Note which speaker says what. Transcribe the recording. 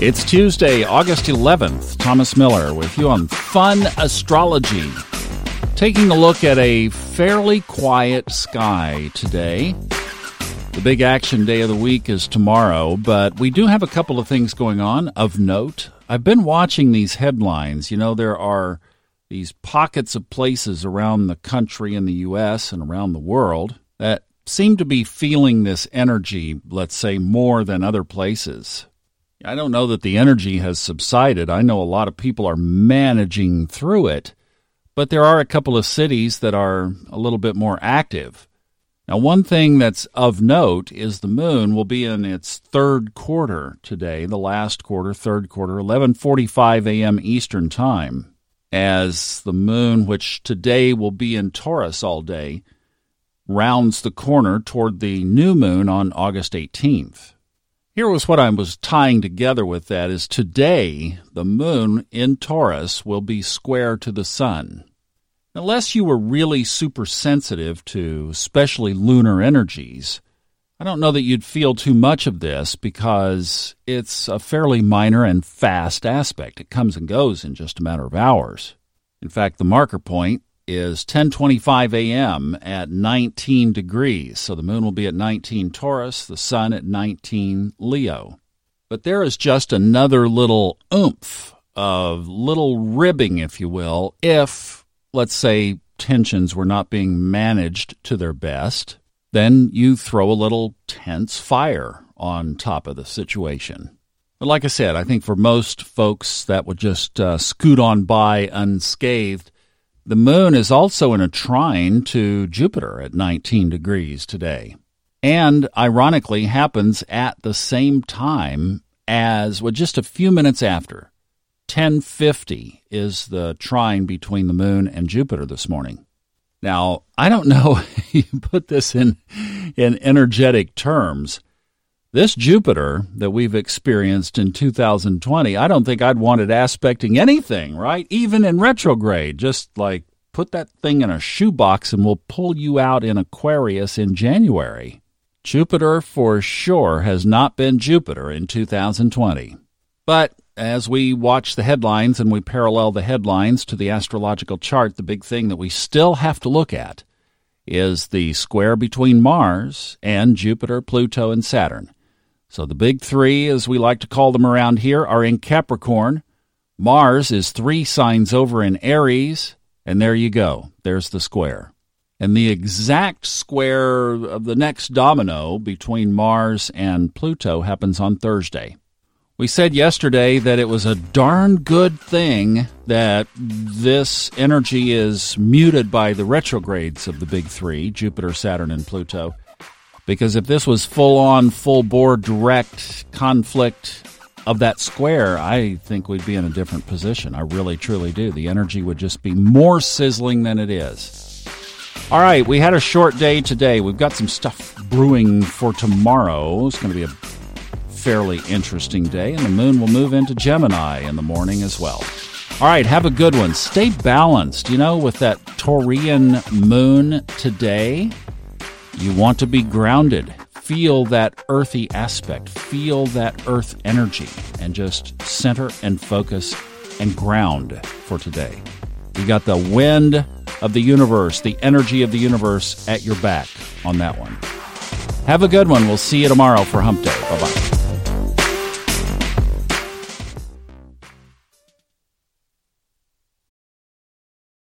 Speaker 1: It's Tuesday, August 11th. Thomas Miller with you on Fun Astrology. Taking a look at a fairly quiet sky today. The big action day of the week is tomorrow, but we do have a couple of things going on of note. I've been watching these headlines. You know, there are these pockets of places around the country in the U.S. and around the world that seem to be feeling this energy, let's say, more than other places. I don't know that the energy has subsided. I know a lot of people are managing through it, but there are a couple of cities that are a little bit more active. Now, one thing that's of note is the moon will be in its third quarter today, the last quarter, third quarter, 11:45 a.m. Eastern Time, as the moon which today will be in Taurus all day rounds the corner toward the new moon on August 18th. Here was what I was tying together with that is today the moon in Taurus will be square to the sun. Unless you were really super sensitive to especially lunar energies, I don't know that you'd feel too much of this because it's a fairly minor and fast aspect. It comes and goes in just a matter of hours. In fact, the marker point is 10:25 a.m. at 19 degrees. So the moon will be at 19 Taurus, the sun at 19 Leo. But there is just another little oomph of little ribbing, if you will, if let's say tensions were not being managed to their best, then you throw a little tense fire on top of the situation. But like I said, I think for most folks that would just uh, scoot on by unscathed the moon is also in a trine to Jupiter at 19 degrees today. And ironically happens at the same time as well just a few minutes after 1050 is the trine between the moon and Jupiter this morning. Now, I don't know you put this in in energetic terms, this Jupiter that we've experienced in 2020, I don't think I'd want it aspecting anything, right? Even in retrograde, just like put that thing in a shoebox and we'll pull you out in Aquarius in January. Jupiter for sure has not been Jupiter in 2020. But as we watch the headlines and we parallel the headlines to the astrological chart, the big thing that we still have to look at is the square between Mars and Jupiter, Pluto, and Saturn. So the big three, as we like to call them around here, are in Capricorn. Mars is three signs over in Aries, and there you go. There's the square. And the exact square of the next domino between Mars and Pluto happens on Thursday. We said yesterday that it was a darn good thing that this energy is muted by the retrogrades of the big three Jupiter, Saturn, and Pluto. Because if this was full on, full bore, direct conflict of that square, I think we'd be in a different position. I really, truly do. The energy would just be more sizzling than it is. All right, we had a short day today. We've got some stuff brewing for tomorrow. It's going to be a fairly interesting day, and the moon will move into Gemini in the morning as well. All right, have a good one. Stay balanced. You know, with that Taurian moon today, you want to be grounded. Feel that earthy aspect, feel that earth energy, and just center and focus and ground for today. You got the wind of the universe, the energy of the universe at your back on that one. Have a good one. We'll see you tomorrow for Hump Day. Bye bye.